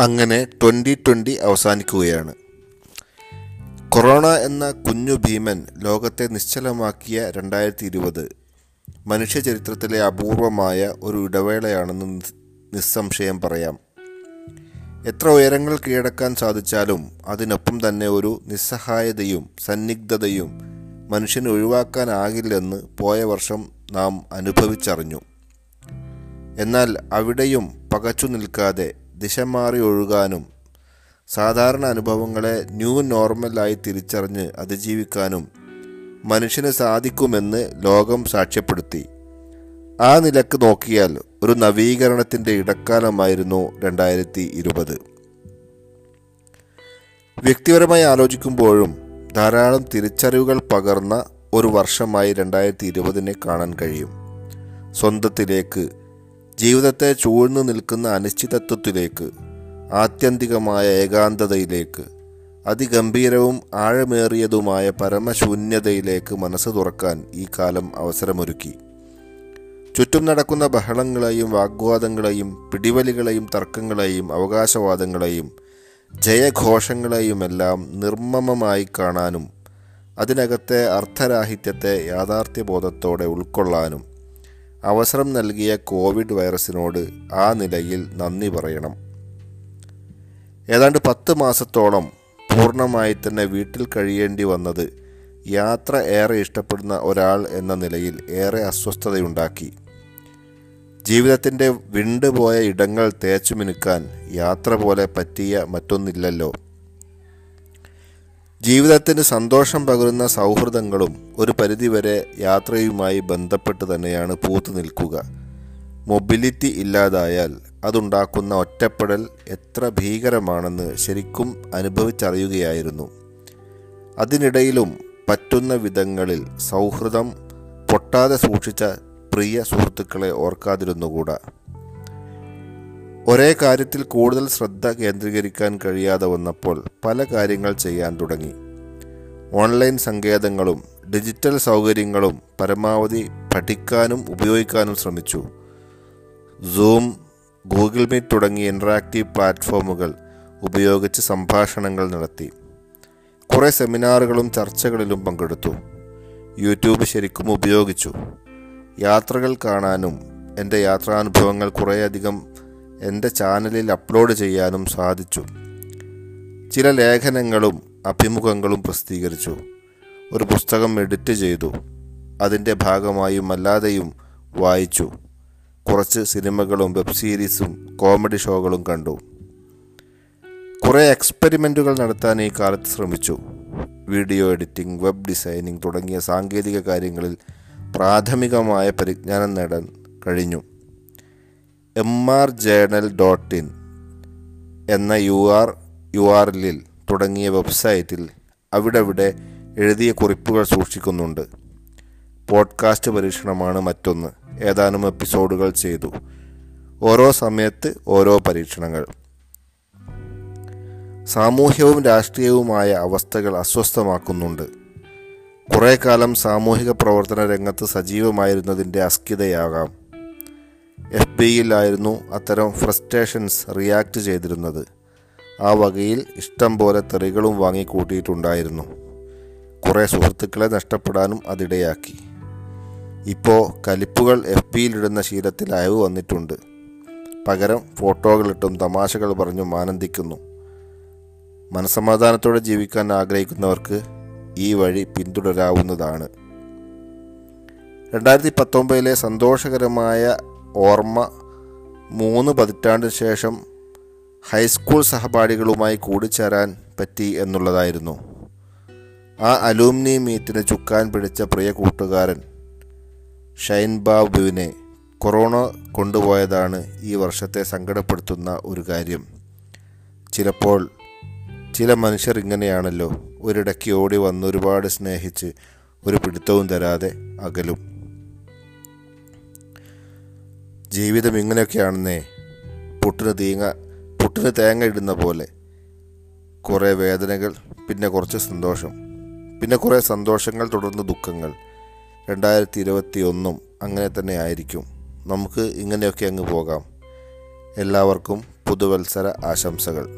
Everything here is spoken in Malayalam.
അങ്ങനെ ട്വന്റി ട്വന്റി അവസാനിക്കുകയാണ്. കൊറോണ എന്ന കുഞ്ഞു ഭീമൻ ലോകത്തെ നിശ്ചലമാക്കിയ രണ്ടായിരത്തി ഇരുപത് മനുഷ്യ ചരിത്രത്തിലെ അപൂർവമായ ഒരു ഇടവേളയാണെന്ന് നിസ്- നിസ്സംശയം പറയാം. എത്ര ഉയരങ്ങൾ കീഴടക്കാൻ സാധിച്ചാലും അതിനൊപ്പം തന്നെ ഒരു നിസ്സഹായതയും സന്നിഗ്ധതയും മനുഷ്യന് ഒഴിവാക്കാനാകില്ലെന്ന് പോയ വർഷം നാം അനുഭവിച്ചറിഞ്ഞു. എന്നാൽ അവിടെയും പകച്ചു നിൽക്കാതെ ദിശ മാറി ഒഴുകാനും സാധാരണ അനുഭവങ്ങളെ ന്യൂ നോർമലായി തിരിച്ചറിഞ്ഞ് അതിജീവിക്കാനും മനുഷ്യന് സാധിക്കുമെന്ന് ലോകം സാക്ഷ്യപ്പെടുത്തി. ആ നിലയ്ക്ക് നോക്കിയാൽ ഒരു നവീകരണത്തിന്റെ ഇടക്കാലമായിരുന്നു രണ്ടായിരത്തി ഇരുപത് വ്യക്തിപരമായി ആലോചിക്കുമ്പോഴും ധാരാളം തിരിച്ചറിവുകൾ പകർന്ന ഒരു വർഷമായി രണ്ടായിരത്തി ഇരുപതിനെ കാണാൻ കഴിയും. സ്വന്തത്തിലേക്ക് ജീവിതത്തെ ചൂഴ്ന്നു നിൽക്കുന്ന അനിശ്ചിതത്വത്തിലേക്ക് ആത്യന്തികമായ ഏകാന്തതയിലേക്ക് അതിഗംഭീരവും ആഴമേറിയതുമായ പരമശൂന്യതയിലേക്ക് മനസ്സ് തുറക്കാൻ ഈ കാലം അവസരമൊരുക്കി. ചുറ്റും നടക്കുന്ന ബഹളങ്ങളെയും വാഗ്വാദങ്ങളെയും പിടിവലികളെയും തർക്കങ്ങളെയും അവകാശവാദങ്ങളെയും ജയഘോഷങ്ങളെയുമെല്ലാം നിർമ്മമമായി കാണാനും അതിനകത്തെ അർത്ഥരാഹിത്യത്തെ യാഥാർത്ഥ്യബോധത്തോടെ ഉൾക്കൊള്ളാനും അവസരം നൽകിയ കോവിഡ് വൈറസിനോട് ആ നിലയിൽ നന്ദി പറയണം. ഏതാണ്ട് പത്ത് മാസത്തോളം പൂർണമായി തന്നെ വീട്ടിൽ കഴിയേണ്ടി വന്നത് യാത്ര ഏറെ ഇഷ്ടപ്പെടുന്ന ഒരാൾ എന്ന നിലയിൽ ഏറെ അസ്വസ്ഥതയുണ്ടാക്കി. ജീവിതത്തിന്റെ വിണ്ടുപോയ ഇടങ്ങൾ തേച്ചു മിനുക്കാൻ യാത്ര പോലെ പറ്റിയ മറ്റൊന്നില്ലല്ലോ. ജീവിതത്തിന് സന്തോഷം പകരുന്ന സൗഹൃദങ്ങളും ഒരു പരിധിവരെ യാത്രയുമായി ബന്ധപ്പെട്ട് തന്നെയാണ് പൂത്തു നിൽക്കുക. മൊബിലിറ്റി ഇല്ലാതായാൽ അതുണ്ടാക്കുന്ന ഒറ്റപ്പെടൽ എത്ര ഭീകരമാണെന്ന് ശരിക്കും അനുഭവിച്ചറിയുകയായിരുന്നു. അതിനിടയിലും പറ്റുന്ന വിധങ്ങളിൽ സൗഹൃദം പൊട്ടാതെ സൂക്ഷിച്ച പ്രിയ സുഹൃത്തുക്കളെ ഓർക്കാതിരുന്നുകൂടാ? ഒരേ കാര്യത്തിൽ കൂടുതൽ ശ്രദ്ധ കേന്ദ്രീകരിക്കാൻ കഴിയാതെ വന്നപ്പോൾ പല കാര്യങ്ങൾ ചെയ്യാൻ തുടങ്ങി. ഓൺലൈൻ സങ്കേതങ്ങളും ഡിജിറ്റൽ സൗകര്യങ്ങളും പരമാവധി പഠിക്കാനും ഉപയോഗിക്കാനും ശ്രമിച്ചു. സൂം ഗൂഗിൾ മീറ്റ് തുടങ്ങിയ ഇൻട്രാക്റ്റീവ് പ്ലാറ്റ്ഫോമുകൾ ഉപയോഗിച്ച് സംഭാഷണങ്ങൾ നടത്തി. കുറേ സെമിനാറുകളും ചർച്ചകളിലും പങ്കെടുത്തു. യൂട്യൂബ് ശരിക്കും ഉപയോഗിച്ചു. യാത്രകൾ കാണാനും എന്റെ യാത്രാനുഭവങ്ങൾ കുറേയധികം എന്റെ ചാനലിൽ അപ്ലോഡ് ചെയ്യാനും സാധിച്ചു. ചില ലേഖനങ്ങളും അഭിമുഖങ്ങളും പ്രസിദ്ധീകരിച്ചു. ഒരു പുസ്തകം എഡിറ്റ് ചെയ്തു. അതിന്റെ ഭാഗമായും അല്ലാതെയും വായിച്ചു. കുറച്ച് സിനിമകളും വെബ് സീരീസും കോമഡി ഷോകളും കണ്ടു. കുറേ എക്സ്പെരിമെന്റുകൾ നടത്താൻ ഈ കാലത്ത് ശ്രമിച്ചു. വീഡിയോ എഡിറ്റിംഗ് വെബ് ഡിസൈനിങ് തുടങ്ങിയ സാങ്കേതിക കാര്യങ്ങളിൽ പ്രാഥമികമായ പരിജ്ഞാനം നേടാൻ കഴിഞ്ഞു. M R journal dot in എന്ന യു ആർ യു ആർ എല്ലിൽ തുടങ്ങിയ വെബ്സൈറ്റിൽ അവിടെവിടെ എഴുതിയ കുറിപ്പുകൾ സൂക്ഷിക്കുന്നുണ്ട്. പോഡ്കാസ്റ്റ് പരീക്ഷണമാണ് മറ്റൊന്ന്. ഏതാനും എപ്പിസോഡുകൾ ചെയ്തു. ഓരോ സമയത്ത് ഓരോ പരീക്ഷണങ്ങൾ. സാമൂഹ്യവും രാഷ്ട്രീയവുമായ അവസ്ഥകൾ അസ്വസ്ഥമാക്കുന്നുണ്ട്. കുറേ കാലം സാമൂഹിക പ്രവർത്തന രംഗത്ത് സജീവമായിരുന്നതിന്റെ അസ്കിതയാകാം എഫ് ബിയിലായിരുന്നു അത്തരം ഫ്രസ്ട്രേഷൻസ് റിയാക്ട് ചെയ്തിരുന്നത്. ആ വകയിൽ ഇഷ്ടം പോലെ തെറികളും വാങ്ങിക്കൂട്ടിയിട്ടുണ്ടായിരുന്നു. കുറേ സുഹൃത്തുക്കളെ നഷ്ടപ്പെടാനും അതിടയാക്കി. ഇപ്പോൾ കലിപ്പുകൾ എഫ് ബിയിലിടുന്ന ശീലത്തിൽ അയവ് വന്നിട്ടുണ്ട്. പകരം ഫോട്ടോകളിട്ടും തമാശകൾ പറഞ്ഞും ആനന്ദിക്കുന്നു. മനസമാധാനത്തോടെ ജീവിക്കാൻ ആഗ്രഹിക്കുന്നവർക്ക് ഈ വഴി പിന്തുടരാവുന്നതാണ്. രണ്ടായിരത്തി പത്തൊമ്പതിലെ സന്തോഷകരമായ ഓർമ്മ മൂന്ന് പതിറ്റാണ്ടിന് ശേഷം ഹൈസ്കൂൾ സഹപാഠികളുമായി കൂടിച്ചേരാൻ പറ്റി എന്നുള്ളതായിരുന്നു. ആ അലൂമിനി മീറ്റിന് ചുക്കാൻ പിടിച്ച പ്രിയ കൂട്ടുകാരൻ ഷൈൻ ബാബുവിനെ കൊറോണ കൊണ്ടുപോയതാണ് ഈ വർഷത്തെ സങ്കടപ്പെടുത്തുന്ന ഒരു കാര്യം. ചിലപ്പോൾ ചില മനുഷ്യർ ഇങ്ങനെയാണല്ലോ ഒരിടയ്ക്ക് ഓടി വന്ന് ഒരുപാട് സ്നേഹിച്ച് ഒരു പിടുത്തവും തരാതെ അകലും. ജീവിതം ഇങ്ങനെയൊക്കെയാണെന്നേ. പുട്ടിന് തീങ്ങ പുട്ടിന് തേങ്ങ ഇടുന്ന പോലെ. കുറേ വേദനകൾ പിന്നെ കുറച്ച് സന്തോഷം. പിന്നെ കുറേ സന്തോഷങ്ങൾ തുടർന്ന് ദുഃഖങ്ങൾ. രണ്ടായിരത്തി ഇരുപത്തി ഒന്നും അങ്ങനെ തന്നെ ആയിരിക്കും. നമുക്ക് ഇങ്ങനെയൊക്കെ അങ്ങ് പോകാം. എല്ലാവർക്കും പുതുവത്സര ആശംസകൾ.